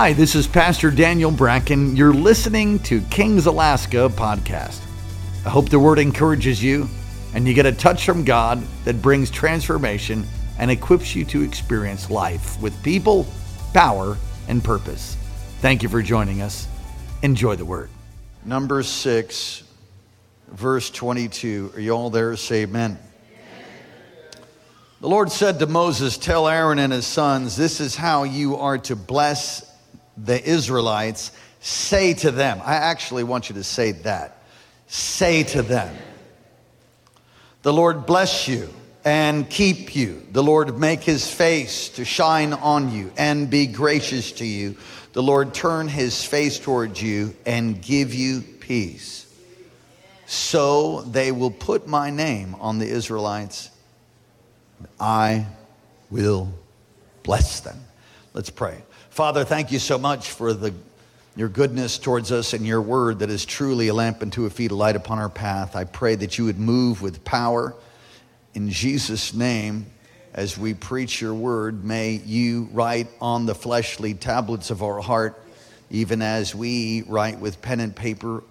Hi, this is Pastor Daniel Bracken. You're listening to Kings Alaska podcast. I hope the word encourages you and you get a touch from God that brings transformation and equips you to experience life with people, power, and purpose. Thank you for joining us. Enjoy the word. Number six, verse 22. Are you all there? Say amen. The Lord said to Moses, Tell Aaron and his sons, this is how you are to bless the Israelites. Say to them, I actually want you to say that. Say to them, The Lord bless you and keep you. The Lord make his face to shine on you and be gracious to you. The Lord turn his face towards you and give you peace. So they will put my name on the Israelites I will bless them. Let's pray. Father, thank you so much for the, your goodness towards us and your word that is truly a lamp unto a feet, a light upon our path. I pray that you would move with power in Jesus' name as we preach your word. May you write on the fleshly tablets of our heart, even as we write with pen and paper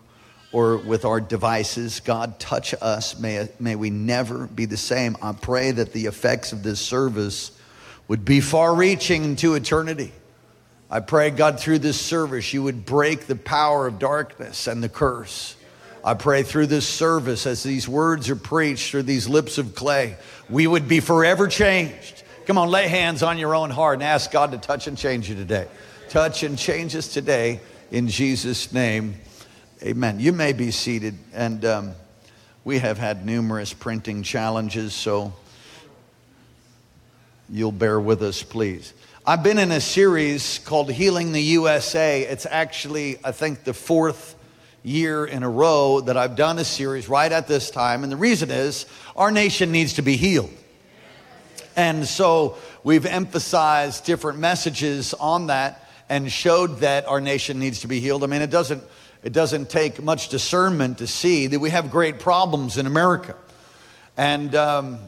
or with our devices. God, touch us. May, may we never be the same. I pray that the effects of this service would be far reaching into eternity. I pray, God, through this service, you would break the power of darkness and the curse. I pray through this service, as these words are preached through these lips of clay, we would be forever changed. Come on, lay hands on your own heart and ask God to touch and change you today. Touch and change us today in Jesus' name. Amen. You may be seated, and um, we have had numerous printing challenges, so you'll bear with us, please. I've been in a series called Healing the USA. It's actually, I think, the fourth year in a row that I've done a series right at this time, and the reason is our nation needs to be healed. And so we've emphasized different messages on that and showed that our nation needs to be healed. I mean, it doesn't it doesn't take much discernment to see that we have great problems in America. And um,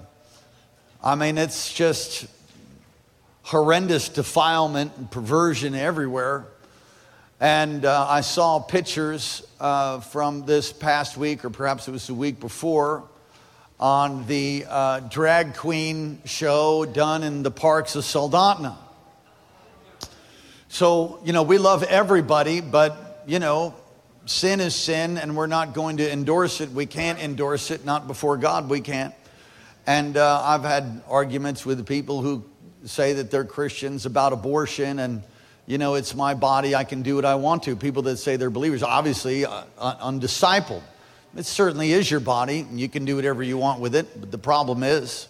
I mean, it's just horrendous defilement and perversion everywhere. And uh, I saw pictures uh, from this past week, or perhaps it was the week before, on the uh, drag queen show done in the parks of Soldotna. So, you know, we love everybody, but, you know, sin is sin and we're not going to endorse it. We can't endorse it, not before God, we can't. And uh, I've had arguments with people who say that they're Christians about abortion and, you know, it's my body, I can do what I want to. People that say they're believers, obviously uh, undiscipled. It certainly is your body, and you can do whatever you want with it. But the problem is,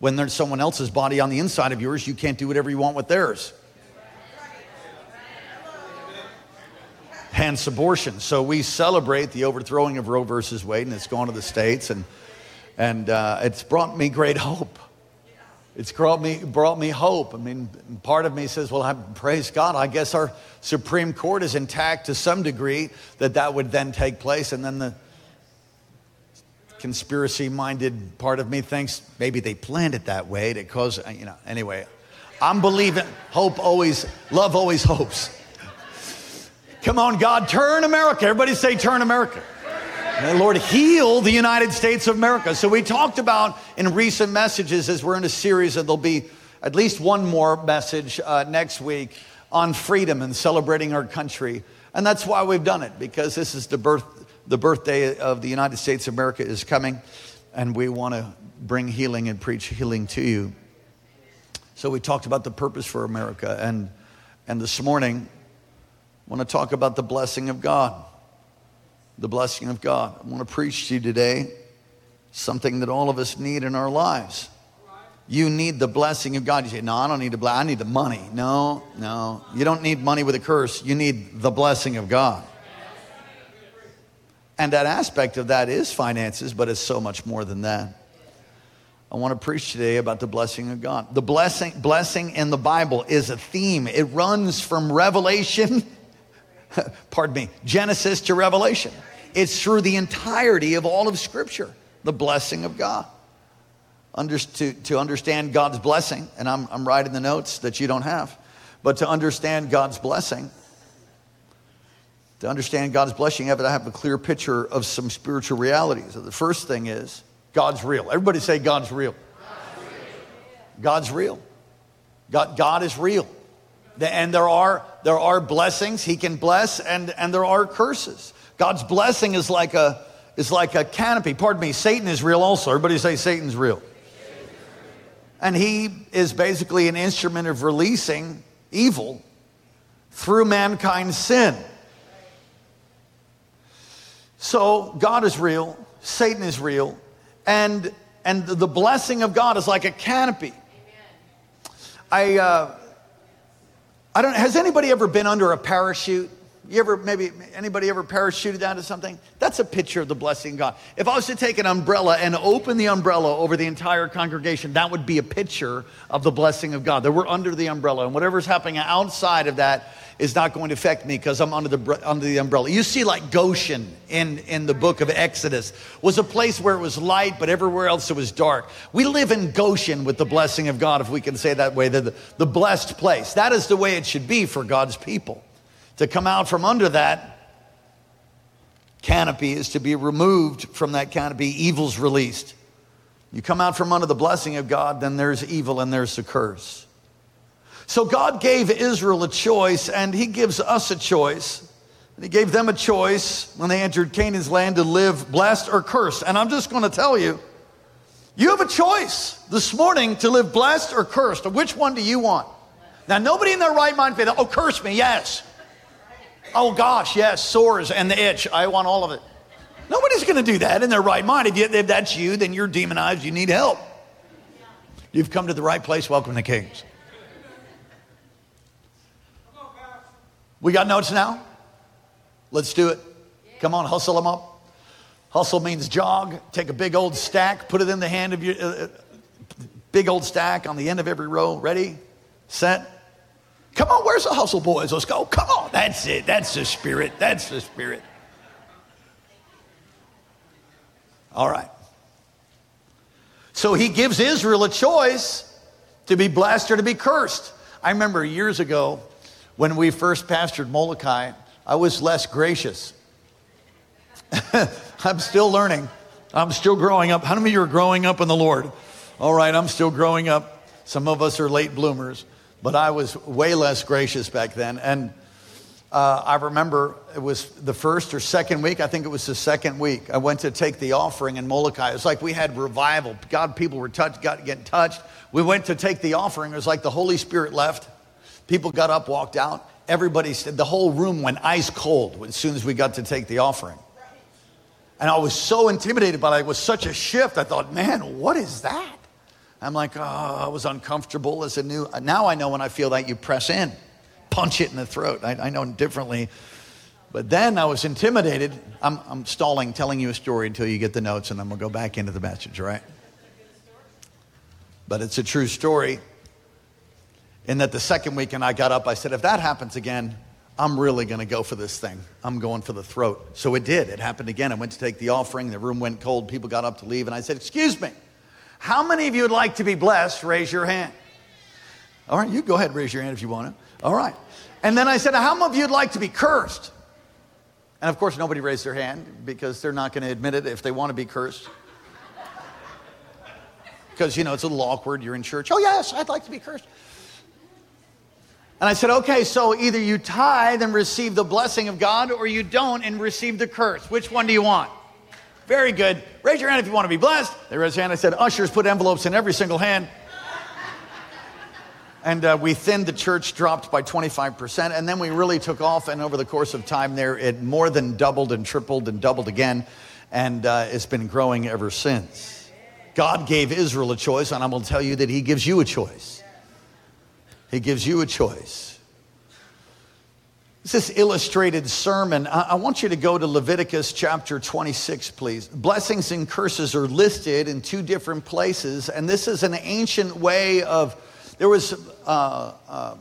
when there's someone else's body on the inside of yours, you can't do whatever you want with theirs. hence abortion. So we celebrate the overthrowing of Roe versus Wade, and it's gone to the states, and and uh, it's brought me great hope. It's brought me brought me hope. I mean, part of me says, "Well, I praise God. I guess our Supreme Court is intact to some degree that that would then take place." And then the conspiracy-minded part of me thinks maybe they planned it that way to cause, uh, you know. Anyway, I'm believing. Hope always, love always hopes. Come on, God, turn America. Everybody say, turn America. And Lord, heal the United States of America. So we talked about in recent messages as we're in a series, and there'll be at least one more message uh, next week on freedom and celebrating our country. And that's why we've done it, because this is the birth, the birthday of the United States of America is coming, and we want to bring healing and preach healing to you. So we talked about the purpose for America, and and this morning I want to talk about the blessing of God. The blessing of God. I want to preach to you today something that all of us need in our lives. You need the blessing of God. You say, No, I don't need the blessing. I need the money. No, no. You don't need money with a curse. You need the blessing of God. And that aspect of that is finances, but it's so much more than that. I want to preach today about the blessing of God. The blessing, blessing in the Bible is a theme. It runs from Revelation pardon me, Genesis to Revelation. It's through the entirety of all of Scripture, the blessing of God. To, to understand God's blessing, and I'm, I'm writing the notes that you don't have, But to understand God's blessing, to understand God's blessing, you have a clear picture of some spiritual realities. So the first thing is God's real. Everybody say God's real. God's real. God, God is real. And there are, there are blessings he can bless, and, and there are curses. God's blessing is like a, is like a canopy. Pardon me, Satan is real also. Everybody say Satan's real. And he is basically an instrument of releasing evil through mankind's sin. So God is real, Satan is real, and, and the blessing of God is like a canopy. I, uh, I don't, has anybody ever been under a parachute? You ever, maybe, anybody ever parachuted down to something? That's a picture of the blessing of God. If I was to take an umbrella and open the umbrella over the entire congregation, that would be a picture of the blessing of God. That we're under the umbrella, and whatever's happening outside of that is not going to affect me because I'm under the, under the umbrella. You see, like Goshen in, in the book of Exodus was a place where it was light, but everywhere else it was dark. We live in Goshen with the blessing of God, if we can say that way, the, the blessed place. That is the way it should be for God's people. To come out from under that canopy is to be removed from that canopy, evil's released. You come out from under the blessing of God, then there's evil and there's the curse. So God gave Israel a choice, and He gives us a choice. And He gave them a choice when they entered Canaan's land to live blessed or cursed. And I'm just going to tell you, you have a choice this morning to live blessed or cursed. Which one do you want? Now, nobody in their right mind say, oh, curse me, yes. Oh gosh, yes, sores and the itch. I want all of it. Nobody's going to do that in their right mind. If, you, if that's you, then you're demonized. You need help. You've come to the right place. Welcome to Kings. We got notes now? Let's do it. Come on, hustle them up. Hustle means jog. Take a big old stack, put it in the hand of your uh, uh big old stack on the end of every row. Ready, set, Come on, where's the hustle boys? Let's go. Come on. That's it. That's the spirit. That's the spirit. All right. So he gives Israel a choice to be blessed or to be cursed. I remember years ago when we first pastored Molokai, I was less gracious. I'm still learning. I'm still growing up. How many of you are growing up in the Lord? All right, I'm still growing up. Some of us are late bloomers but I was way less gracious back then. And uh, I remember it was the first or second week, I think it was the second week, I went to take the offering in Molokai. It was like we had revival. God, people were touched, got getting touched. We went to take the offering. It was like the Holy Spirit left. People got up, walked out. Everybody said, the whole room went ice cold as soon as we got to take the offering. And I was so intimidated by it. It was such a shift. I thought, man, what is that? I'm like, oh, I was uncomfortable as a new. Now I know when I feel that you press in, punch it in the throat. I, I know differently. But then I was intimidated. I'm, I'm stalling, telling you a story until you get the notes, and then we'll go back into the message, right? But it's a true story. In that the second weekend I got up, I said, if that happens again, I'm really going to go for this thing. I'm going for the throat. So it did. It happened again. I went to take the offering. The room went cold. People got up to leave. And I said, Excuse me. How many of you would like to be blessed? Raise your hand. All right, you go ahead, and raise your hand if you want to. All right. And then I said, How many of you would like to be cursed? And of course, nobody raised their hand because they're not going to admit it if they want to be cursed. Because, you know, it's a little awkward. You're in church. Oh, yes, I'd like to be cursed. And I said, okay, so either you tithe and receive the blessing of God or you don't and receive the curse. Which one do you want? Very good. Raise your hand if you want to be blessed. They raised their hand. I said, Ushers, put envelopes in every single hand. And uh, we thinned the church, dropped by 25%. And then we really took off. And over the course of time there, it more than doubled and tripled and doubled again. And uh, it's been growing ever since. God gave Israel a choice, and I'm going to tell you that He gives you a choice. He gives you a choice. This illustrated sermon. I want you to go to Leviticus chapter 26, please. Blessings and curses are listed in two different places, and this is an ancient way of. There was uh, uh,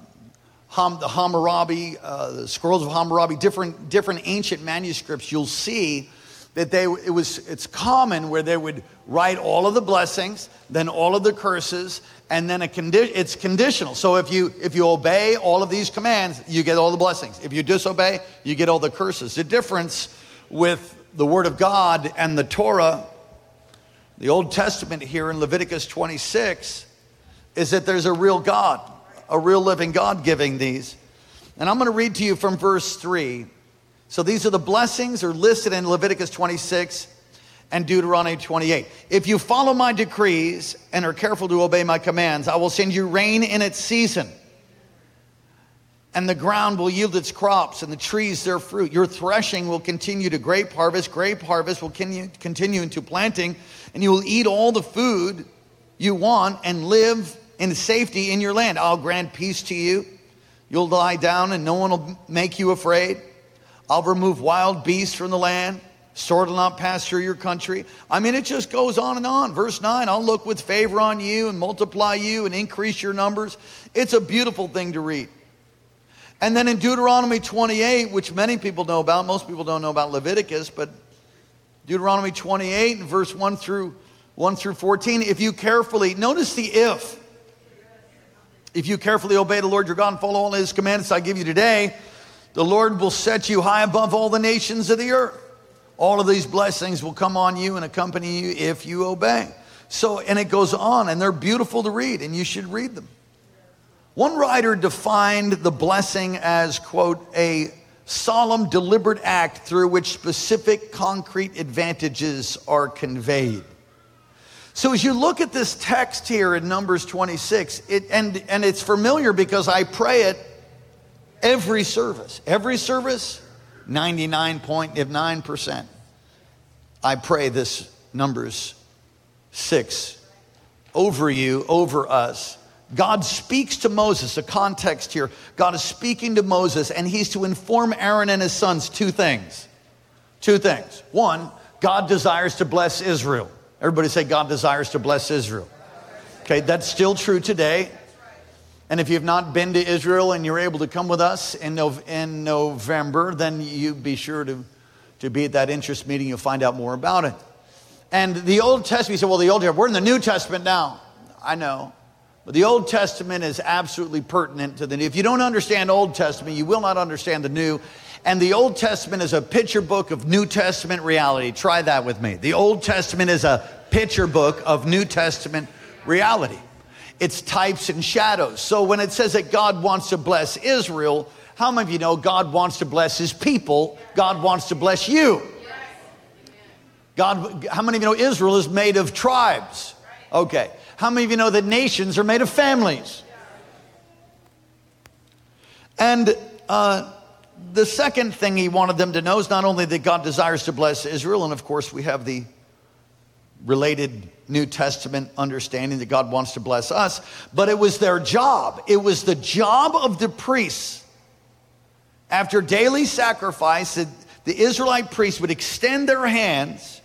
Ham, the Hammurabi, uh, the scrolls of Hammurabi, different, different ancient manuscripts. You'll see that they it was it's common where they would write all of the blessings then all of the curses and then a condi- it's conditional. So if you if you obey all of these commands you get all the blessings. If you disobey you get all the curses. The difference with the word of god and the torah the old testament here in leviticus 26 is that there's a real god a real living god giving these. And i'm going to read to you from verse 3 so these are the blessings are listed in Leviticus 26 and Deuteronomy 28. If you follow my decrees and are careful to obey my commands, I will send you rain in its season. And the ground will yield its crops and the trees their fruit. Your threshing will continue to grape harvest. Grape harvest will continue into planting. And you will eat all the food you want and live in safety in your land. I'll grant peace to you. You'll lie down and no one will make you afraid. I'll remove wild beasts from the land. Sword will not pass through your country. I mean, it just goes on and on. Verse 9 I'll look with favor on you and multiply you and increase your numbers. It's a beautiful thing to read. And then in Deuteronomy 28, which many people know about, most people don't know about Leviticus, but Deuteronomy 28 and verse 1 through 1 through 14, if you carefully, notice the if. If you carefully obey the Lord your God and follow all his commandments I give you today, the Lord will set you high above all the nations of the earth. All of these blessings will come on you and accompany you if you obey. So, and it goes on, and they're beautiful to read, and you should read them. One writer defined the blessing as, quote, a solemn, deliberate act through which specific concrete advantages are conveyed. So as you look at this text here in Numbers 26, it, and, and it's familiar because I pray it Every service, every service, 99.9%. I pray this Numbers 6 over you, over us. God speaks to Moses, the context here. God is speaking to Moses, and he's to inform Aaron and his sons two things. Two things. One, God desires to bless Israel. Everybody say, God desires to bless Israel. Okay, that's still true today. And if you've not been to Israel and you're able to come with us in, in November, then you be sure to, to be at that interest meeting. You'll find out more about it. And the Old Testament, you say, well, the Old Testament, we're in the New Testament now. I know. But the Old Testament is absolutely pertinent to the New. If you don't understand Old Testament, you will not understand the New. And the Old Testament is a picture book of New Testament reality. Try that with me. The Old Testament is a picture book of New Testament reality it's types and shadows. So when it says that God wants to bless Israel, how many of you know God wants to bless his people? God wants to bless you. God, how many of you know Israel is made of tribes? Okay. How many of you know that nations are made of families? And uh, the second thing he wanted them to know is not only that God desires to bless Israel, and of course we have the related New Testament understanding that God wants to bless us, but it was their job. It was the job of the priests. After daily sacrifice, the, Israelite priests would extend their hands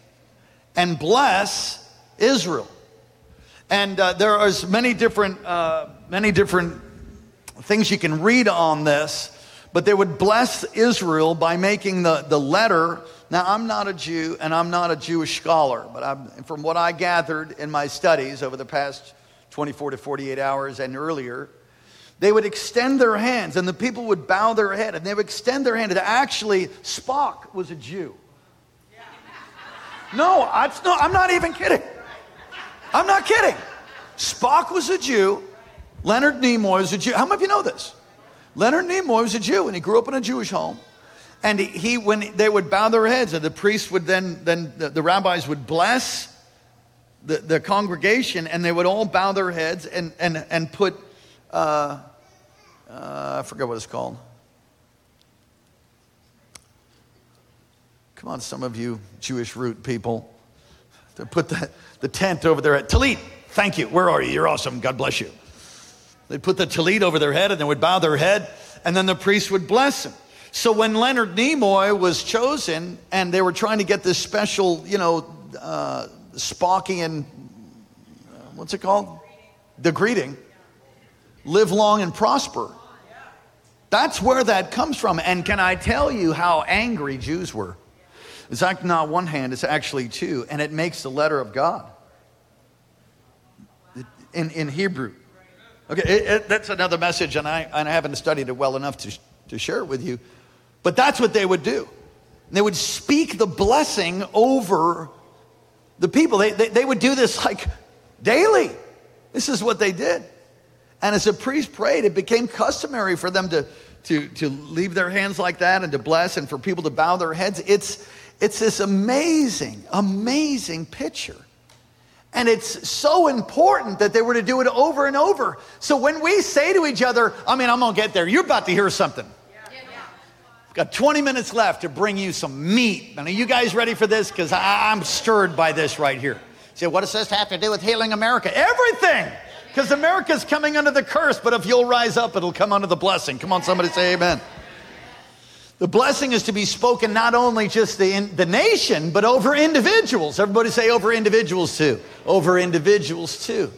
and bless Israel. And uh, there are many different, uh, many different things you can read on this, but they would bless Israel by making the, the letter now, I'm not a Jew and I'm not a Jewish scholar, but I'm, from what I gathered in my studies over the past 24 to 48 hours and earlier, they would extend their hands and the people would bow their head and they would extend their hand. And actually, Spock was a Jew. No, I, no, I'm not even kidding. I'm not kidding. Spock was a Jew. Leonard Nimoy was a Jew. How many of you know this? Leonard Nimoy was a Jew and he grew up in a Jewish home. And he, when they would bow their heads, and the priests would then, then the, the rabbis would bless the, the congregation, and they would all bow their heads and, and, and put, uh, uh, I forget what it's called. Come on, some of you Jewish root people. To put the, the tent over their head. Talit, thank you. Where are you? You're awesome. God bless you. They'd put the talit over their head and they would bow their head, and then the priest would bless them. So when Leonard Nimoy was chosen and they were trying to get this special, you know, uh, Spockian, uh, what's it called? The greeting. Live long and prosper. That's where that comes from. And can I tell you how angry Jews were? It's not one hand, it's actually two, and it makes the letter of God in, in Hebrew. Okay, it, it, that's another message, and I, and I haven't studied it well enough to, to share it with you. But that's what they would do. They would speak the blessing over the people. They, they, they would do this like daily. This is what they did. And as a priest prayed, it became customary for them to, to, to leave their hands like that and to bless and for people to bow their heads. It's, it's this amazing, amazing picture. And it's so important that they were to do it over and over. So when we say to each other, I mean, I'm gonna get there, you're about to hear something. Got 20 minutes left to bring you some meat. And are you guys ready for this? Because I'm stirred by this right here. say, what does this have to do with healing America? Everything! Because America's coming under the curse, but if you'll rise up, it'll come under the blessing. Come on, somebody say amen. The blessing is to be spoken not only just the, the nation, but over individuals. Everybody say over individuals too. Over individuals too.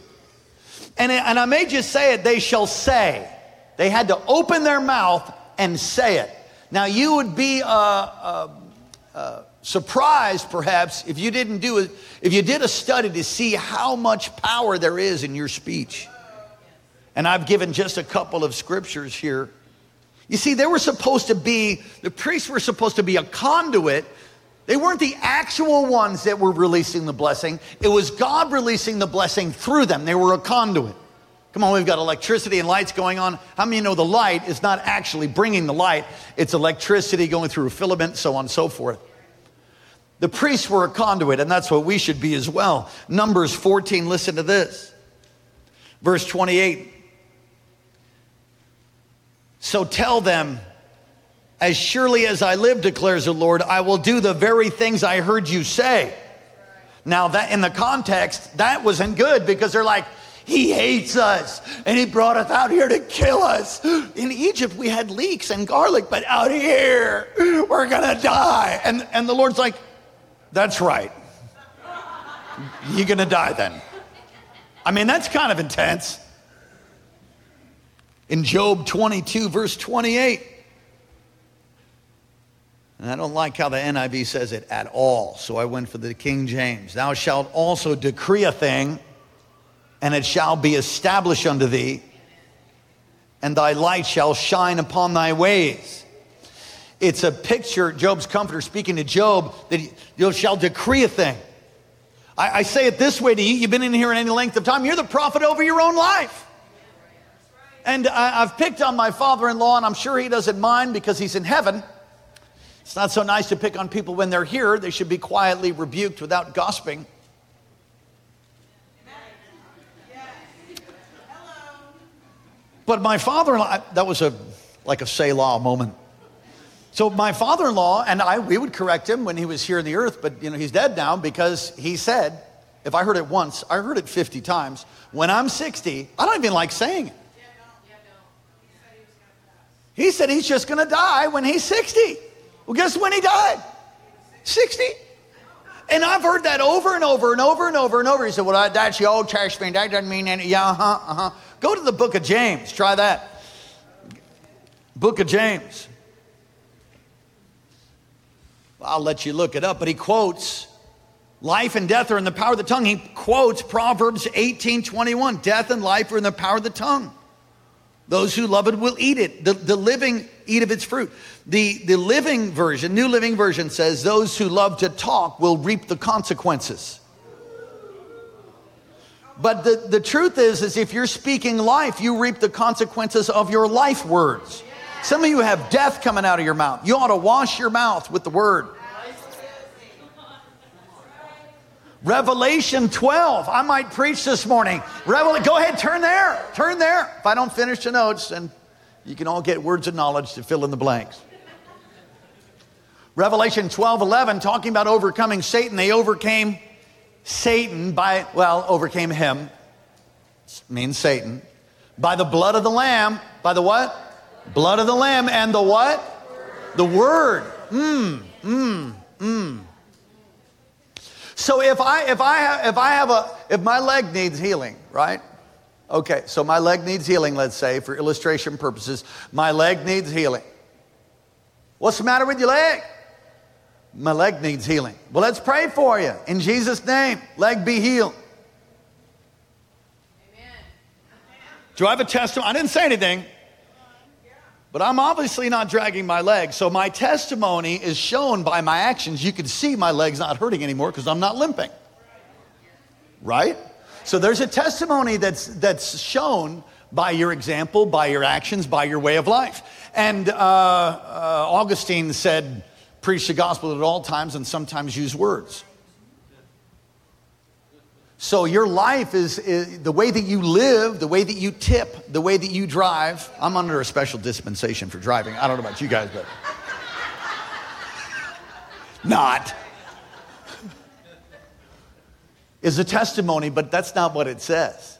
And, and I may just say it, they shall say. They had to open their mouth and say it. Now, you would be uh, uh, uh, surprised, perhaps, if you didn't do it, if you did a study to see how much power there is in your speech. And I've given just a couple of scriptures here. You see, they were supposed to be, the priests were supposed to be a conduit. They weren't the actual ones that were releasing the blessing. It was God releasing the blessing through them. They were a conduit. Come on, we've got electricity and lights going on. How many know the light is not actually bringing the light? It's electricity going through a filament, so on and so forth. The priests were a conduit, and that's what we should be as well. Numbers 14, listen to this. Verse 28. So tell them, as surely as I live, declares the Lord, I will do the very things I heard you say. Now, that in the context, that wasn't good because they're like, he hates us and he brought us out here to kill us. In Egypt, we had leeks and garlic, but out here, we're gonna die. And, and the Lord's like, that's right. You're to die then. I mean, that's kind of intense. In Job 22, verse 28, and I don't like how the NIV says it at all, so I went for the King James. Thou shalt also decree a thing, and it shall be established unto thee, and thy light shall shine upon thy ways. It's a picture, Job's comforter speaking to Job, that you shall decree a thing. I, I say it this way to you you've been in here any length of time, you're the prophet over your own life. And I, I've picked on my father in law, and I'm sure he doesn't mind because he's in heaven. It's not so nice to pick on people when they're here. They should be quietly rebuked without gossiping. But my father in law, that was a like a Selah moment. So my father-in-law and I, we would correct him when he was here in the earth, but you know, he's dead now because he said, if I heard it once, I heard it 50 times. When I'm 60, I don't even like saying it. He said he's just gonna die when he's 60. Well, guess when he died? 60. And I've heard that over and over and over and over and over. He said, Well, that's the Old Testament. That doesn't mean any. Yeah, uh huh, uh huh. Go to the book of James. Try that. Book of James. I'll let you look it up, but he quotes life and death are in the power of the tongue. He quotes Proverbs 18 21. Death and life are in the power of the tongue. Those who love it will eat it. The, the living eat of its fruit. The, the living version, New Living Version says, those who love to talk will reap the consequences. But the, the truth is, is if you're speaking life, you reap the consequences of your life words. Some of you have death coming out of your mouth. You ought to wash your mouth with the word. Revelation 12. I might preach this morning. Revel- go ahead, turn there. Turn there. If I don't finish the notes, then you can all get words of knowledge to fill in the blanks. Revelation 12, 11, talking about overcoming Satan. They overcame Satan by, well, overcame him, means Satan, by the blood of the Lamb. By the what? Blood of the Lamb and the what? The Word. Mmm, mmm, mmm. So if I if I have if I have a if my leg needs healing, right? Okay, so my leg needs healing, let's say, for illustration purposes. My leg needs healing. What's the matter with your leg? My leg needs healing. Well, let's pray for you. In Jesus' name, leg be healed. Amen. Do I have a testimony? I didn't say anything, but I'm obviously not dragging my leg. So my testimony is shown by my actions. You can see my leg's not hurting anymore because I'm not limping. Right? So there's a testimony that's, that's shown by your example, by your actions, by your way of life. And uh, uh, Augustine said, preach the gospel at all times and sometimes use words. So your life is, is, the way that you live, the way that you tip, the way that you drive. I'm under a special dispensation for driving. I don't know about you guys, but not. Is a testimony, but that's not what it says.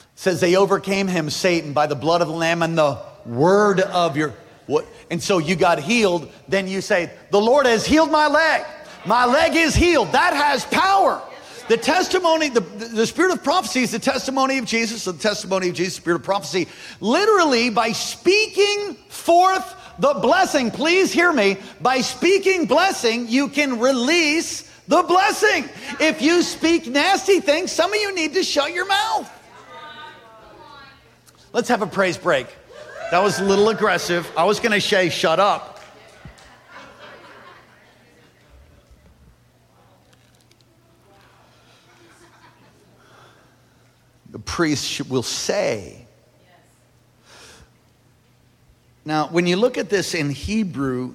It says they overcame him, Satan, by the blood of the Lamb and the word of your what? And so you got healed. Then you say, The Lord has healed my leg. My leg is healed. That has power. The testimony, the, the spirit of prophecy is the testimony of Jesus, the testimony of Jesus, spirit of prophecy. Literally, by speaking forth the blessing, please hear me, by speaking blessing, you can release the blessing. If you speak nasty things, some of you need to shut your mouth. Let's have a praise break. That was a little aggressive. I was going to say, shut up. The priest will say. Now, when you look at this in Hebrew,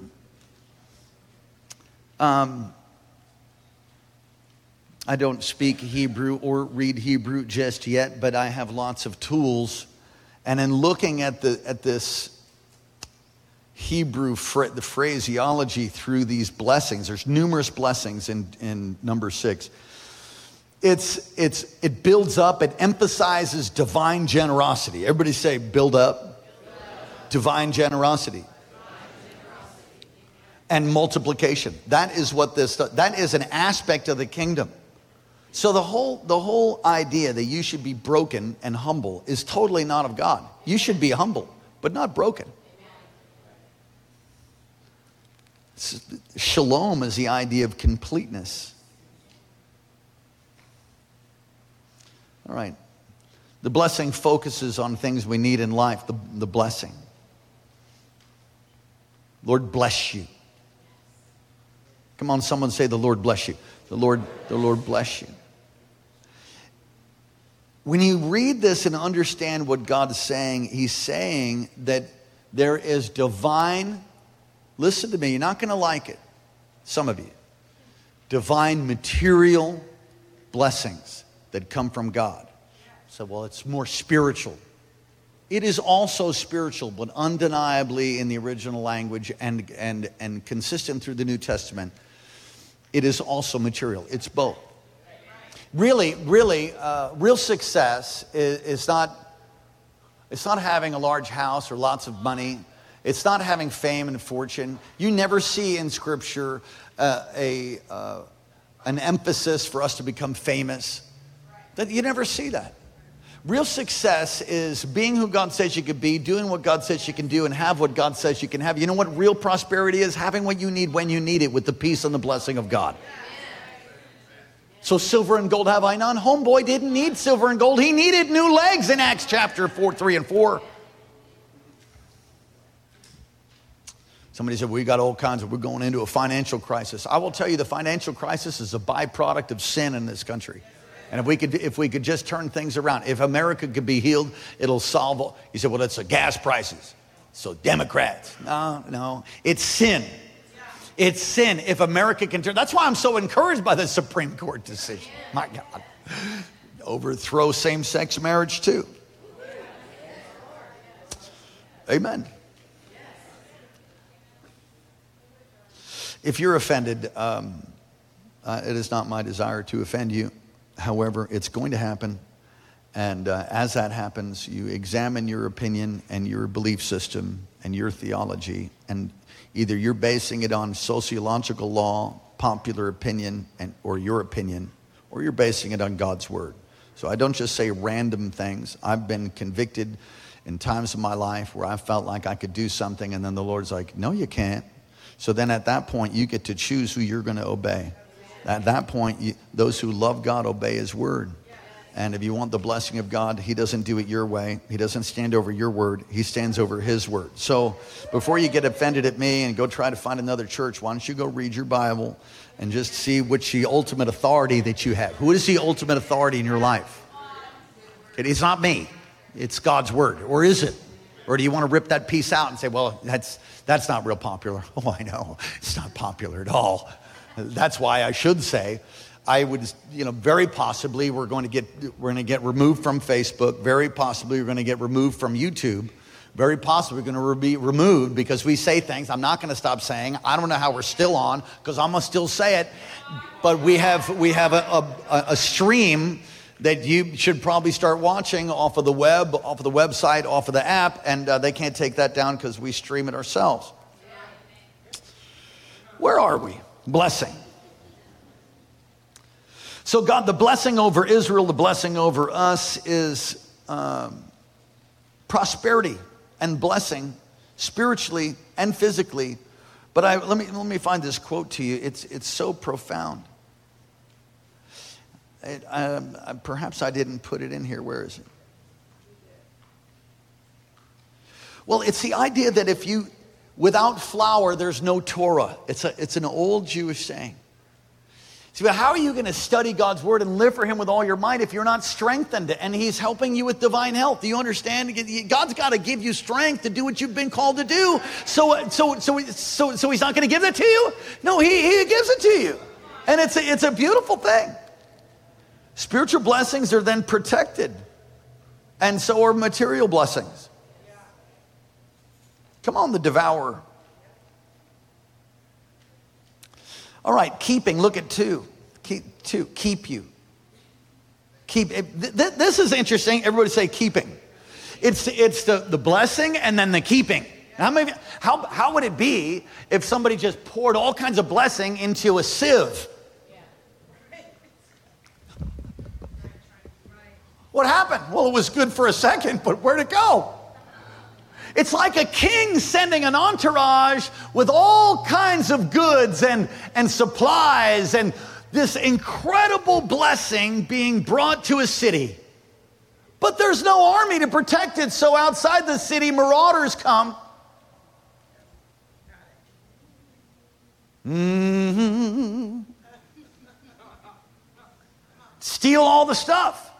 um, I don't speak Hebrew or read Hebrew just yet, but I have lots of tools and in looking at, the, at this Hebrew, the phraseology through these blessings, there's numerous blessings in, in number six. It's, it's, it builds up, it emphasizes divine generosity. Everybody say, build up. Divine generosity. And multiplication. That is what this, that is an aspect of the kingdom. So the whole, the whole idea that you should be broken and humble is totally not of God. You should be humble, but not broken. Shalom is the idea of completeness. All right. The blessing focuses on things we need in life, the, the blessing. Lord bless you. Come on, someone say, The Lord bless you. The Lord, the Lord bless you. When you read this and understand what God is saying, He's saying that there is divine, listen to me, you're not going to like it, some of you, divine material blessings that come from God. So, well, it's more spiritual. It is also spiritual, but undeniably in the original language and, and, and consistent through the New Testament, it is also material. It's both really, really, uh, real success is, is, not, it's not having a large house or lots of money. It's not having fame and fortune. You never see in Scripture uh, a, uh, an emphasis for us to become famous. That you never see that. Real success is being who God says you could be, doing what God says you can do, and have what God says you can have. You know what real prosperity is? Having what you need when you need it with the peace and the blessing of God. So silver and gold have I none. Homeboy didn't need silver and gold. He needed new legs in Acts chapter 4, 3, and 4. Somebody said, We got all kinds of, we're going into a financial crisis. I will tell you, the financial crisis is a byproduct of sin in this country. And if we could, if we could just turn things around, if America could be healed, it'll solve all. You said, Well, it's the gas prices. So Democrats. No, no. It's sin. It's sin if America can turn. That's why I'm so encouraged by the Supreme Court decision. My God. Overthrow same sex marriage too. Amen. If you're offended, um, uh, it is not my desire to offend you. However, it's going to happen. And uh, as that happens, you examine your opinion and your belief system and your theology and Either you're basing it on sociological law, popular opinion, and, or your opinion, or you're basing it on God's word. So I don't just say random things. I've been convicted in times of my life where I felt like I could do something, and then the Lord's like, No, you can't. So then at that point, you get to choose who you're going to obey. At that point, you, those who love God obey His word. And if you want the blessing of God, He doesn't do it your way. He doesn't stand over your word, He stands over His word. So before you get offended at me and go try to find another church, why don't you go read your Bible and just see which the ultimate authority that you have? Who is the ultimate authority in your life? It is not me, it's God's word. Or is it? Or do you want to rip that piece out and say, well, that's, that's not real popular? Oh, I know. It's not popular at all. That's why I should say, I would, you know, very possibly we're going to get we're going to get removed from Facebook. Very possibly we're going to get removed from YouTube. Very possibly we're going to be removed because we say things I'm not going to stop saying. I don't know how we're still on because I'm going to still say it. But we have we have a, a, a stream that you should probably start watching off of the web, off of the website, off of the app, and uh, they can't take that down because we stream it ourselves. Where are we? Blessing. So, God, the blessing over Israel, the blessing over us is um, prosperity and blessing spiritually and physically. But I, let, me, let me find this quote to you. It's, it's so profound. It, um, uh, perhaps I didn't put it in here. Where is it? Well, it's the idea that if you, without flour, there's no Torah. It's, a, it's an old Jewish saying. See, but how are you going to study God's word and live for Him with all your might if you're not strengthened and He's helping you with divine health? Do you understand? God's got to give you strength to do what you've been called to do. So, so, so, so, so He's not going to give that to you? No, He, he gives it to you. And it's a, it's a beautiful thing. Spiritual blessings are then protected, and so are material blessings. Come on, the devourer. All right, keeping, look at two. Keep, two, keep you. Keep, th- th- this is interesting. Everybody say keeping. It's, it's the, the blessing and then the keeping. How, many, how, how would it be if somebody just poured all kinds of blessing into a sieve? What happened? Well, it was good for a second, but where'd it go? It's like a king sending an entourage with all kinds of goods and, and supplies and this incredible blessing being brought to a city. But there's no army to protect it, so outside the city, marauders come. Mm-hmm. Steal all the stuff.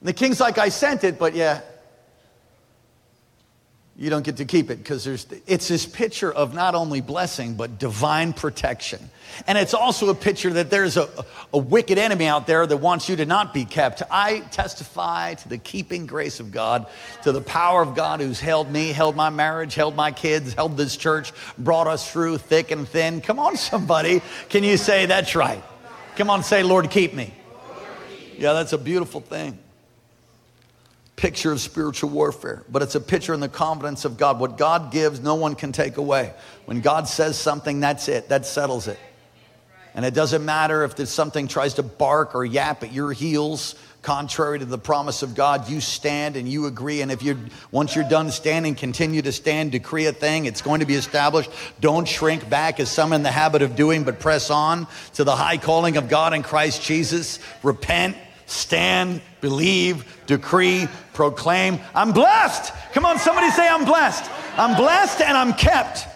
And the king's like, I sent it, but yeah, you don't get to keep it because there's it's this picture of not only blessing but divine protection. And it's also a picture that there's a, a wicked enemy out there that wants you to not be kept. I testify to the keeping grace of god to the power of god who's held me held my marriage held my kids held this church brought us through thick and thin. Come on somebody. Can you say that's right come on say lord keep me. Yeah that's a beautiful thing picture of spiritual warfare, but it's a picture in the confidence of God. What God gives, no one can take away. When God says something, that's it, that settles it. And it doesn't matter if there's something tries to bark or yap at your heels, contrary to the promise of God, you stand and you agree. And if you once you're done standing, continue to stand, decree a thing, it's going to be established. Don't shrink back as some in the habit of doing, but press on to the high calling of God in Christ Jesus. Repent, stand, believe, decree, proclaim. I'm blessed. Come on, somebody say, I'm blessed. I'm blessed and I'm kept.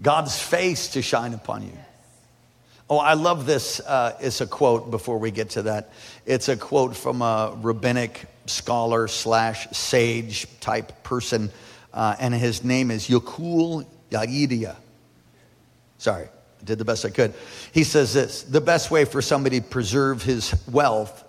God's face to shine upon you. Oh, I love this. Uh, it's a quote before we get to that. It's a quote from a rabbinic scholar slash sage type person, uh, and his name is Yakul Yaidia. Sorry, did the best I could. He says this the best way for somebody to preserve his wealth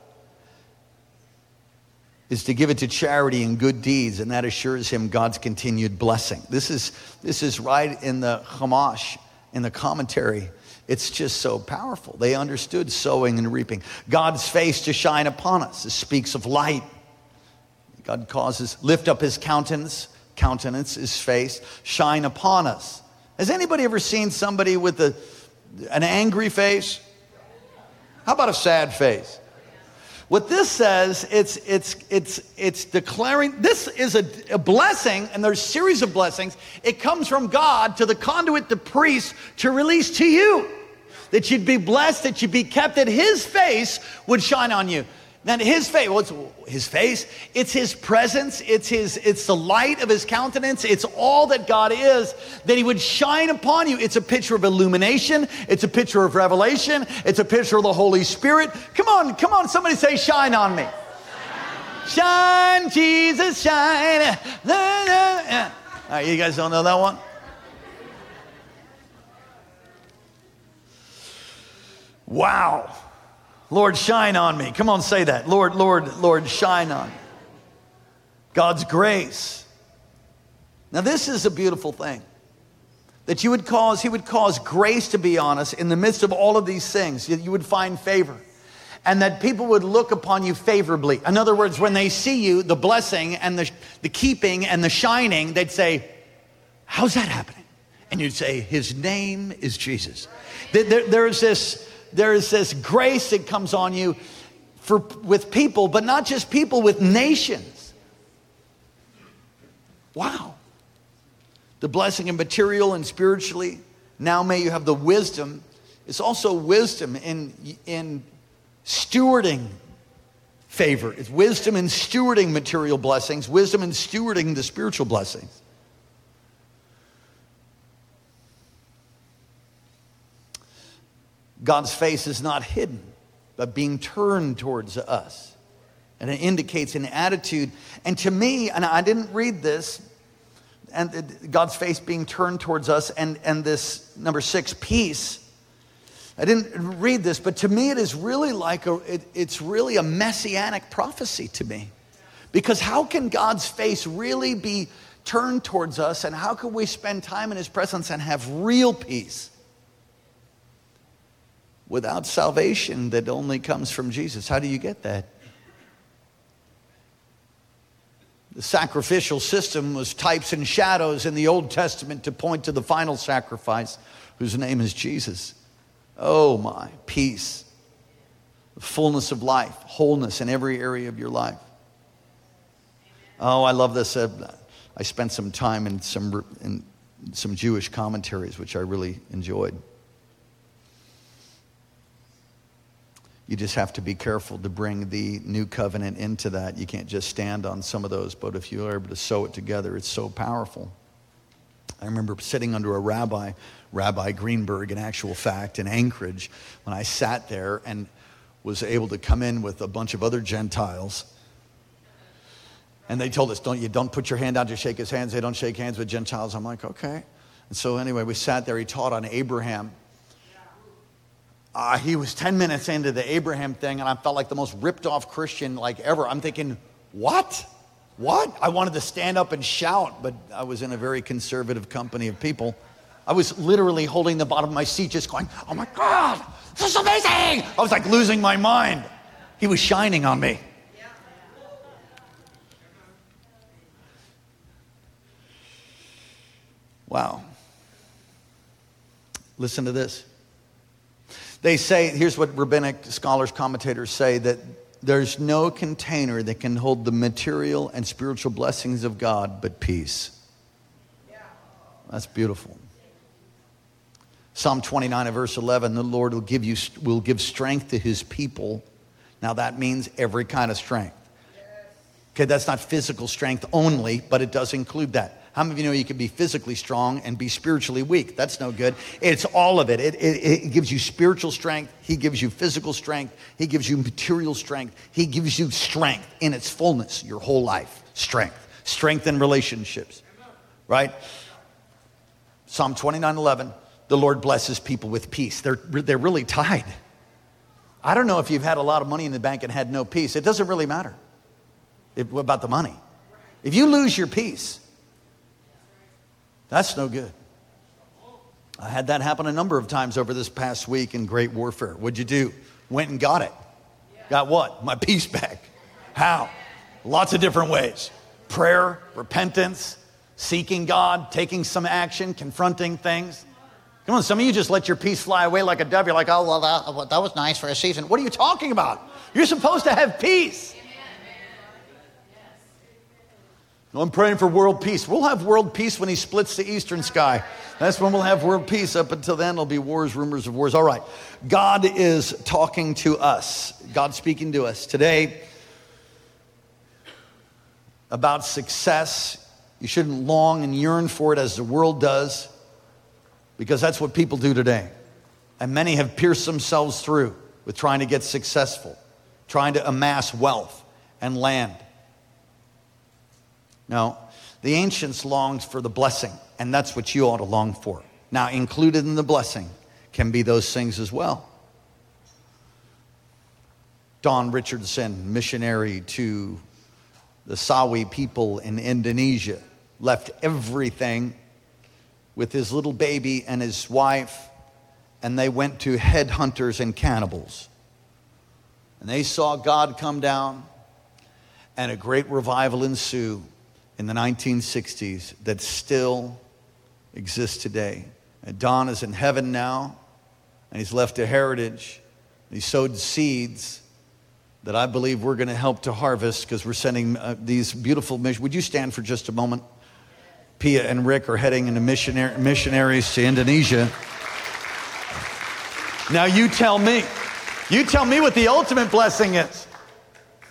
is to give it to charity and good deeds, and that assures him God's continued blessing. This is, this is right in the Chumash, in the commentary. It's just so powerful. They understood sowing and reaping. God's face to shine upon us. It speaks of light. God causes, lift up his countenance, countenance, his face, shine upon us. Has anybody ever seen somebody with a, an angry face? How about a sad face? What this says, it's, it's, it's, it's declaring, this is a, a blessing, and there's a series of blessings. It comes from God to the conduit, the priest, to release to you. That you'd be blessed, that you'd be kept, that his face would shine on you. Now his face, what's his face? It's his presence, it's his, it's the light of his countenance, it's all that God is, that he would shine upon you. It's a picture of illumination, it's a picture of revelation, it's a picture of the Holy Spirit. Come on, come on, somebody say, shine on me. Shine, Jesus, shine. All right, you guys don't know that one? Wow. Lord, shine on me. Come on, say that. Lord, Lord, Lord, shine on me. God's grace. Now, this is a beautiful thing that you would cause, He would cause grace to be on us in the midst of all of these things. You would find favor. And that people would look upon you favorably. In other words, when they see you, the blessing and the, the keeping and the shining, they'd say, How's that happening? And you'd say, His name is Jesus. There, there's this there is this grace that comes on you for, with people, but not just people, with nations. Wow. The blessing in material and spiritually. Now may you have the wisdom. It's also wisdom in, in stewarding favor. It's wisdom in stewarding material blessings, wisdom in stewarding the spiritual blessings. God's face is not hidden, but being turned towards us. And it indicates an attitude. And to me, and I didn't read this, and God's face being turned towards us, and, and this number six, peace. I didn't read this, but to me, it is really like a, it, it's really a messianic prophecy to me. Because how can God's face really be turned towards us, and how can we spend time in His presence and have real peace? Without salvation that only comes from Jesus. How do you get that? The sacrificial system was types and shadows in the Old Testament to point to the final sacrifice, whose name is Jesus. Oh my, peace, fullness of life, wholeness in every area of your life. Oh, I love this. Uh, I spent some time in some, in some Jewish commentaries, which I really enjoyed. You just have to be careful to bring the new covenant into that. You can't just stand on some of those, but if you are able to sew it together, it's so powerful. I remember sitting under a rabbi, Rabbi Greenberg, in actual fact, in Anchorage, when I sat there and was able to come in with a bunch of other Gentiles. And they told us, don't you don't put your hand out to shake his hands. They don't shake hands with Gentiles. I'm like, okay. And so anyway, we sat there. He taught on Abraham uh, he was 10 minutes into the Abraham thing, and I felt like the most ripped off Christian like ever. I'm thinking, what? What? I wanted to stand up and shout, but I was in a very conservative company of people. I was literally holding the bottom of my seat, just going, oh my God, this is amazing. I was like losing my mind. He was shining on me. Wow. Listen to this. They say, here's what rabbinic scholars, commentators say that there's no container that can hold the material and spiritual blessings of God but peace. That's beautiful. Psalm 29 and verse 11, the Lord will give you will give strength to his people. Now that means every kind of strength. Okay, that's not physical strength only, but it does include that. How many of you know you can be physically strong and be spiritually weak? That's no good. It's all of it. It, it. it, gives you spiritual strength. He gives you physical strength. He gives you material strength. He gives you strength in its fullness, your whole life. Strength. Strength in relationships, right? Psalm 29 11, the Lord blesses people with peace. They're, they're really tied. I don't know if you've had a lot of money in the bank and had no peace. It doesn't really matter about the money. If you lose your peace, that's no good. I had that happen a number of times over this past week in great warfare. What'd you do? Went and got it. Got what? My peace back. How? Lots of different ways prayer, repentance, seeking God, taking some action, confronting things. Come on, some of you just let your peace fly away like a dove. You're like, oh, well, that, well, that was nice for a season. What are you talking about? You're supposed to have peace. I'm praying for world peace. We'll have world peace when he splits the eastern sky. That's when we'll have world peace. Up until then, there'll be wars, rumors of wars. All right. God is talking to us, God speaking to us today about success. You shouldn't long and yearn for it as the world does, because that's what people do today. And many have pierced themselves through with trying to get successful, trying to amass wealth and land. No, the ancients longed for the blessing, and that's what you ought to long for. Now, included in the blessing can be those things as well. Don Richardson, missionary to the Sawi people in Indonesia, left everything with his little baby and his wife, and they went to headhunters and cannibals. And they saw God come down, and a great revival ensue in the 1960s that still exists today. And Don is in heaven now, and he's left a heritage. He sowed seeds that I believe we're going to help to harvest because we're sending uh, these beautiful missions. Would you stand for just a moment? Pia and Rick are heading into missionary, missionaries to Indonesia. Now, you tell me. You tell me what the ultimate blessing is.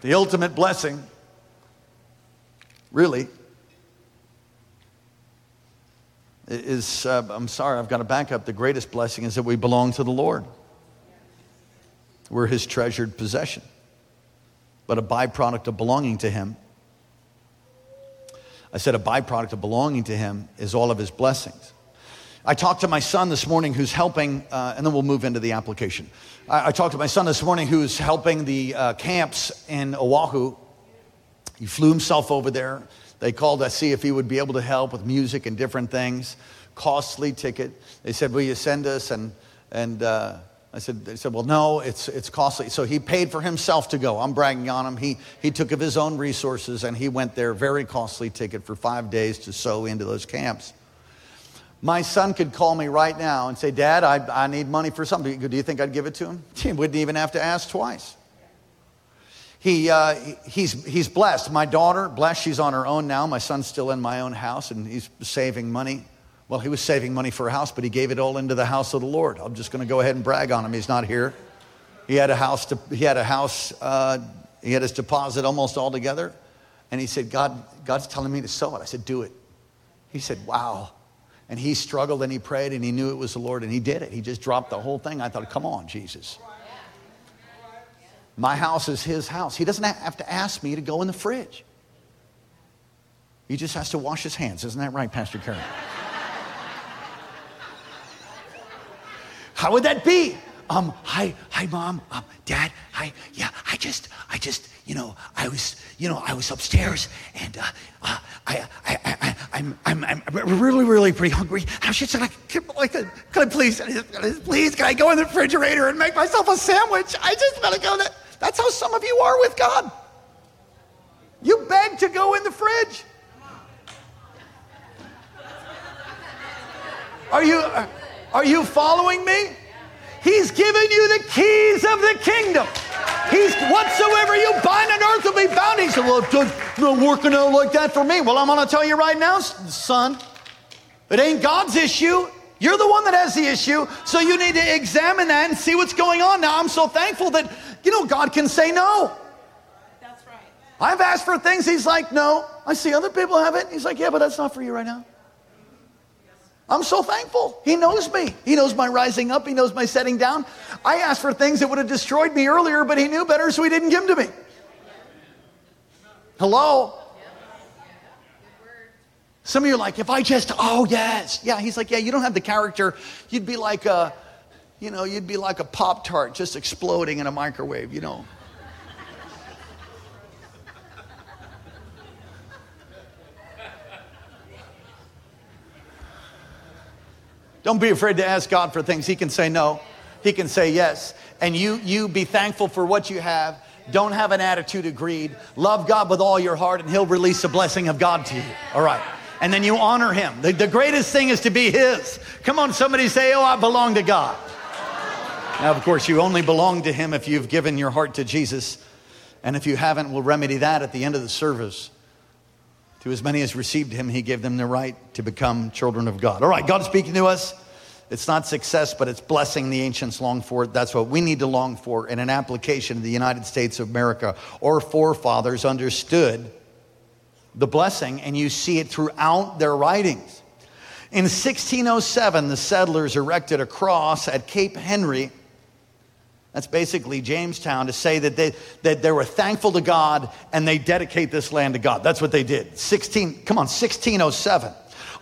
The ultimate blessing, really, is, uh, I'm sorry, I've got to back up. The greatest blessing is that we belong to the Lord. We're his treasured possession. But a byproduct of belonging to him, I said a byproduct of belonging to him is all of his blessings. I talked to my son this morning who's helping, uh, and then we'll move into the application. I, I, talked to my son this morning who's helping the uh, camps in Oahu. He flew himself over there. They called to see if he would be able to help with music and different things. Costly ticket. They said, Will you send us? And, and uh, I said, They said, Well, no, it's, it's costly. So he paid for himself to go. I'm bragging on him. He, he took of his own resources and he went there, very costly ticket for five days to sow into those camps. My son could call me right now and say, Dad, I, I need money for something. Do you think I'd give it to him? He wouldn't even have to ask twice. He, uh, he's, he's blessed. My daughter, blessed, she's on her own now. My son's still in my own house and he's saving money. Well, he was saving money for a house, but he gave it all into the house of the Lord. I'm just going to go ahead and brag on him. He's not here. He had a house, to, he had a house, uh, he had his deposit almost all together. And he said, God, God's telling me to sow it. I said, do it. He said, wow. And he struggled and he prayed and he knew it was the Lord and he did it. He just dropped the whole thing. I thought, come on, Jesus. My house is his house. He doesn't have to ask me to go in the fridge. He just has to wash his hands. Isn't that right, Pastor Karen? How would that be? Um, hi, hi, mom, um, dad, hi, yeah, I just, I just, you know, I was, you know, I was upstairs and uh, uh, I, I, I, I'm, I'm, I'm really, really pretty hungry. I should say, can, like, can I please, please, can I go in the refrigerator and make myself a sandwich? I just want to go there. That's how some of you are with God. You beg to go in the fridge. Are you, are you following me? He's given you the keys of the kingdom. He's whatsoever you bind on earth will be bound. He said, Well, it's not working out like that for me. Well, I'm going to tell you right now, son, it ain't God's issue. You're the one that has the issue. So you need to examine that and see what's going on. Now, I'm so thankful that you know, God can say no. That's right. I've asked for things, He's like, no. I see other people have it. He's like, yeah, but that's not for you right now. I'm so thankful. He knows me. He knows my rising up. He knows my setting down. I asked for things that would have destroyed me earlier, but he knew better, so he didn't give them to me. Hello? Some of you are like, if I just, oh, yes. Yeah, he's like, yeah, you don't have the character. You'd be like a, you know, you'd be like a Pop Tart just exploding in a microwave, you know. Don't be afraid to ask God for things. He can say no, He can say yes. And you, you be thankful for what you have. Don't have an attitude of greed. Love God with all your heart, and He'll release the blessing of God to you. All right. And then you honor him. The, the greatest thing is to be his. Come on, somebody say, Oh, I belong to God. Now, of course, you only belong to him if you've given your heart to Jesus. And if you haven't, we'll remedy that at the end of the service. To as many as received him, he gave them the right to become children of God. All right, God is speaking to us. It's not success, but it's blessing the ancients long for. That's what we need to long for in an application of the United States of America. Our forefathers understood the blessing, and you see it throughout their writings. In 1607, the settlers erected a cross at Cape Henry. That's basically Jamestown to say that they, that they were thankful to God and they dedicate this land to God. That's what they did. 16, come on, 1607.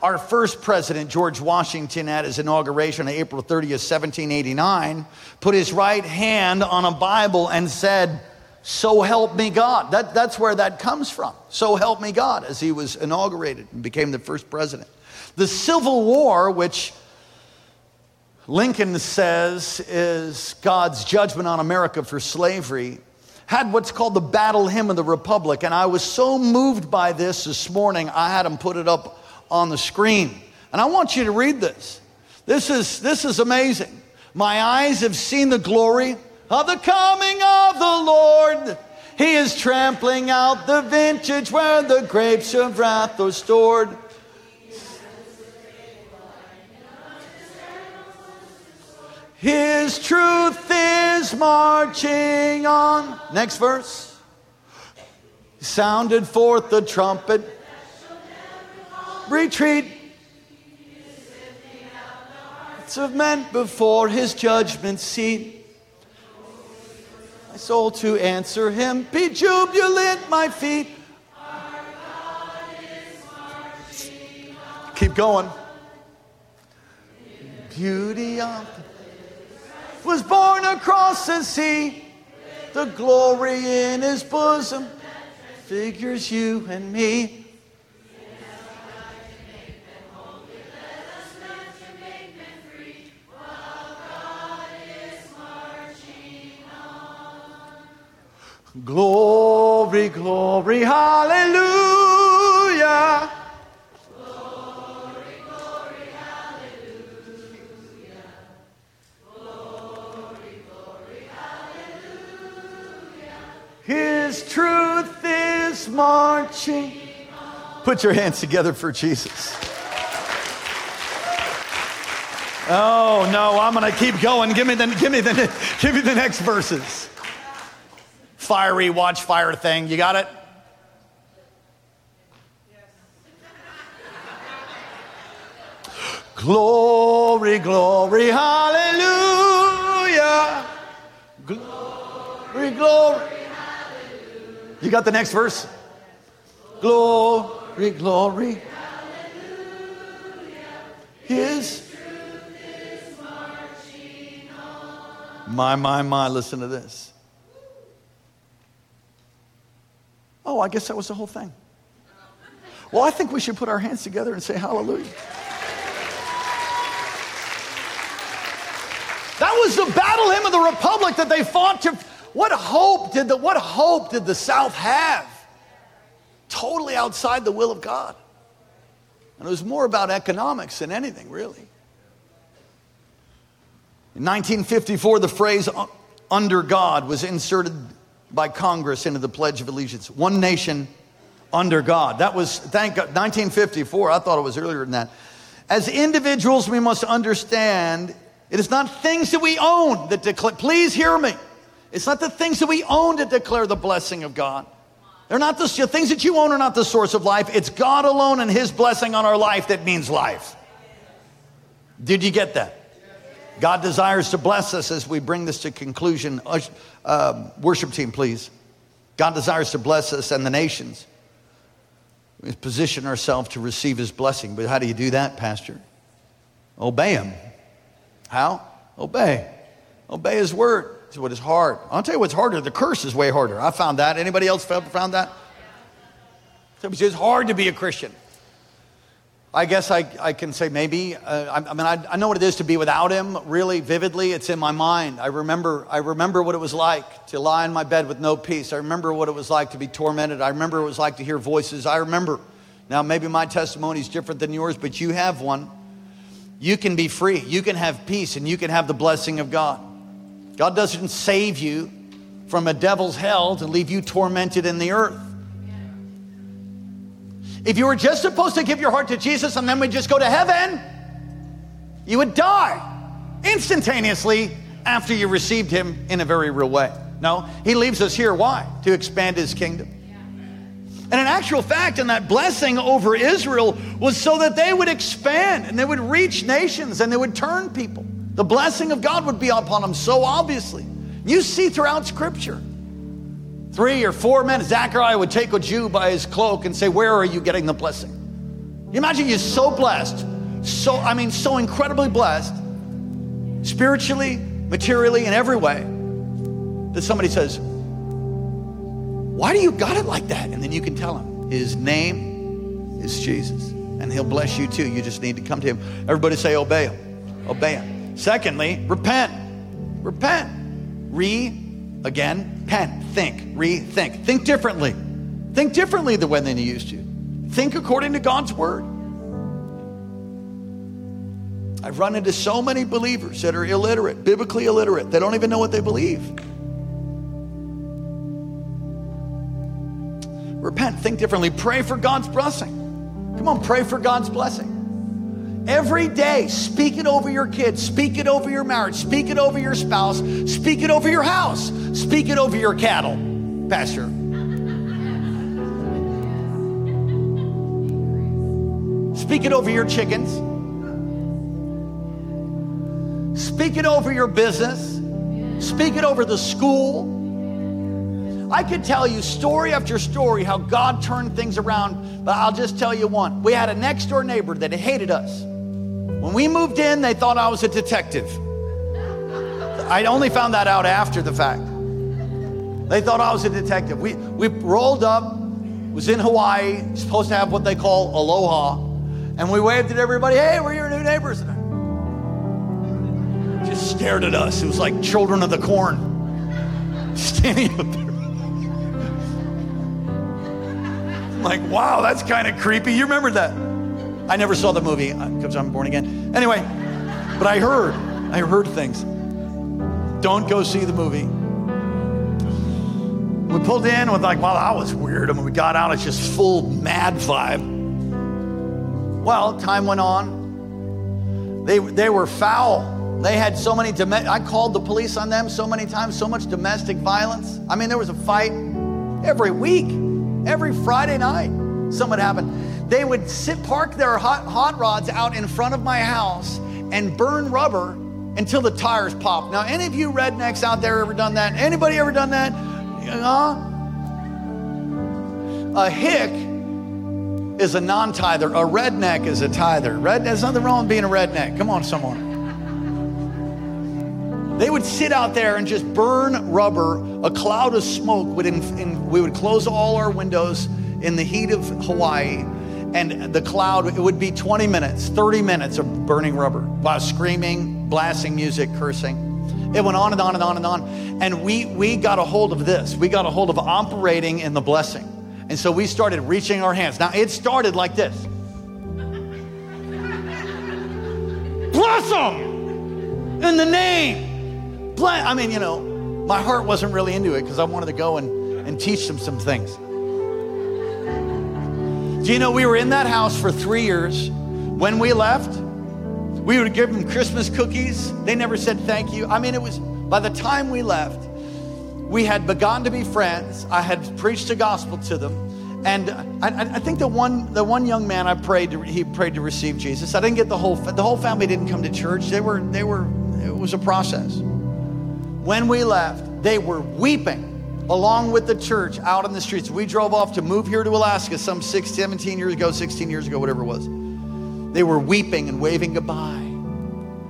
Our first president, George Washington, at his inauguration on April 30th, 1789, put his right hand on a Bible and said, So help me God. That, that's where that comes from. So help me God, as he was inaugurated and became the first president. The Civil War, which Lincoln says is God's judgment on America for slavery, had what's called the Battle Hymn of the Republic. And I was so moved by this this morning, I had him put it up on the screen. And I want you to read this. This is, this is amazing. My eyes have seen the glory of the coming of the Lord. He is trampling out the vintage where the grapes of wrath are stored. His truth is marching on. Next verse. Sounded forth the trumpet retreat. Of men before his judgment seat. Soul to answer him, be jubilant, my feet. Keep going. Beauty of was born across the sea. The glory in his bosom figures you and me. Glory, glory, hallelujah. Glory, glory, hallelujah. Glory, glory, hallelujah. His truth is marching. Put your hands together for Jesus. Oh no, I'm gonna keep going. Give me the give me the give me the next verses fiery watch fire thing. You got it? Glory, glory, hallelujah. Glory, glory. Hallelujah. You got the next verse? Glory, glory. Hallelujah. His my, my, my, listen to this. Oh, I guess that was the whole thing. Well, I think we should put our hands together and say hallelujah. That was the battle hymn of the republic that they fought to. What hope did the what hope did the South have? Totally outside the will of God. And it was more about economics than anything, really. In 1954, the phrase under God was inserted by Congress into the Pledge of Allegiance. One nation under God. That was, thank God, 1954. I thought it was earlier than that. As individuals, we must understand it is not things that we own that declare, please hear me. It's not the things that we own that declare the blessing of God. They're not the, the things that you own are not the source of life. It's God alone and His blessing on our life that means life. Did you get that? God desires to bless us as we bring this to conclusion. Uh, worship team, please. God desires to bless us and the nations. We position ourselves to receive his blessing. But how do you do that, Pastor? Obey him. How? Obey. Obey his word. That's what is hard. I'll tell you what's harder. The curse is way harder. I found that. Anybody else found that? It's hard to be a Christian. I guess I, I can say maybe. Uh, I, I, mean, I, I know what it is to be without him. Really vividly, it's in my mind. I remember. I remember what it was like to lie in my bed with no peace. I remember what it was like to be tormented. I remember what it was like to hear voices. I remember Now, maybe my testimony is different than yours, but you have one. You can be free, you can have peace, and you can have the blessing of God. God doesn't save you from a devil's hell to leave you tormented in the earth. If you were just supposed to give your heart to Jesus and then we just go to heaven, you would die instantaneously after you received him in a very real way. No, he leaves us here. Why? To expand his kingdom. And in actual fact, and that blessing over Israel was so that they would expand and they would reach nations and they would turn people. The blessing of God would be upon them so obviously. You see throughout Scripture. Three or four men, Zachariah would take a Jew by his cloak and say, Where are you getting the blessing? You imagine you're so blessed, so, I mean, so incredibly blessed, spiritually, materially, in every way, that somebody says, why do you got it like that? And then you can tell him his name is Jesus. And he'll bless you too. You just need to come to him. Everybody say, obey him. Obey him. Secondly, repent. Repent. Re, again, pen. Think. Rethink. Think differently. Think differently the way than you used to. Think according to God's word. I've run into so many believers that are illiterate, biblically illiterate. They don't even know what they believe. Repent, think differently, pray for God's blessing. Come on, pray for God's blessing. Every day, speak it over your kids, speak it over your marriage, speak it over your spouse, speak it over your house, speak it over your cattle, Pastor. Speak it over your chickens. Speak it over your business. Speak it over the school. I could tell you story after story how God turned things around, but I'll just tell you one. We had a next door neighbor that hated us. When we moved in, they thought I was a detective. I only found that out after the fact. They thought I was a detective. We, we rolled up, was in Hawaii, supposed to have what they call aloha, and we waved at everybody, hey, we're your new neighbors. Just stared at us. It was like children of the corn standing up there. like, wow, that's kind of creepy. You remember that? I never saw the movie because uh, I'm born again. Anyway, but I heard, I heard things. Don't go see the movie. We pulled in with like, wow, that was weird. And when we got out, it's just full mad vibe. Well, time went on. They, they were foul. They had so many, dom- I called the police on them so many times, so much domestic violence. I mean, there was a fight every week. Every Friday night, something happened. They would sit, park their hot, hot rods out in front of my house and burn rubber until the tires pop. Now, any of you rednecks out there ever done that? Anybody ever done that? Uh, a hick is a non-tither. A redneck is a tither. Red, there's nothing wrong with being a redneck. Come on, someone. They would sit out there and just burn rubber. A cloud of smoke would, in, in, we would close all our windows in the heat of Hawaii. And the cloud, it would be 20 minutes, 30 minutes of burning rubber while screaming, blasting music, cursing. It went on and on and on and on. And we, we got a hold of this. We got a hold of operating in the blessing. And so we started reaching our hands. Now, it started like this Bless them in the name Bless. I mean, you know, my heart wasn't really into it because I wanted to go and, and teach them some things. Do you know we were in that house for three years? When we left, we would give them Christmas cookies. They never said thank you. I mean, it was by the time we left, we had begun to be friends. I had preached the gospel to them. And I, I, think the one, the one young man I prayed, to, he prayed to receive Jesus. I didn't get the whole, the whole family didn't come to church. They were, they were, it was a process when we left, they were weeping along with the church out in the streets. We drove off to move here to Alaska some six, 17 years ago, 16 years ago, whatever it was. They were weeping and waving goodbye.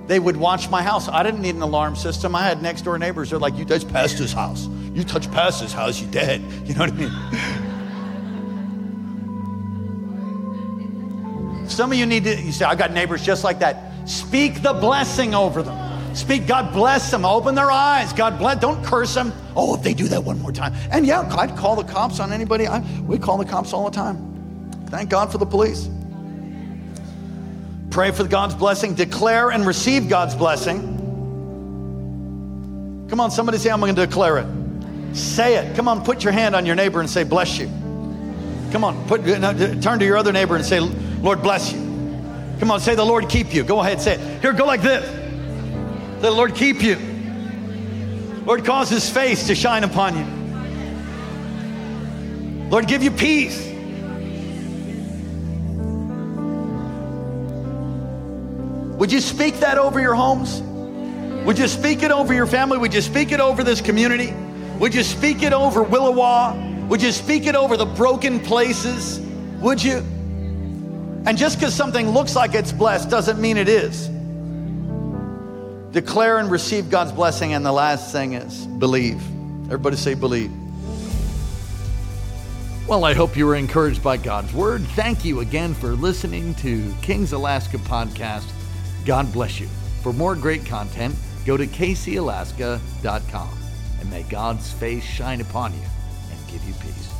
They would watch my house. I didn't need an alarm system. I had next door neighbors. They're like, You touch past his house. You touch past his house, you're dead. You know what I mean? Some of you need to, you say, I've got neighbors just like that. Speak the blessing over them. Speak, God bless them. Open their eyes. God bless. Don't curse them. Oh, if they do that one more time. And yeah, I'd call the cops on anybody. I, we call the cops all the time. Thank God for the police. Pray for God's blessing. Declare and receive God's blessing. Come on, somebody say, I'm going to declare it. Say it. Come on, put your hand on your neighbor and say, Bless you. Come on, put, uh, turn to your other neighbor and say, Lord, bless you. Come on, say, The Lord keep you. Go ahead, say it. Here, go like this. The Lord keep you. Lord, cause his face to shine upon you. Lord, give you peace. Would you speak that over your homes? Would you speak it over your family? Would you speak it over this community? Would you speak it over Willowa? Would you speak it over the broken places? Would you? And just because something looks like it's blessed doesn't mean it is. Declare and receive God's blessing. And the last thing is believe. Everybody say, believe. Well, I hope you were encouraged by God's word. Thank you again for listening to King's Alaska podcast. God bless you. For more great content, go to kcalaska.com and may God's face shine upon you and give you peace.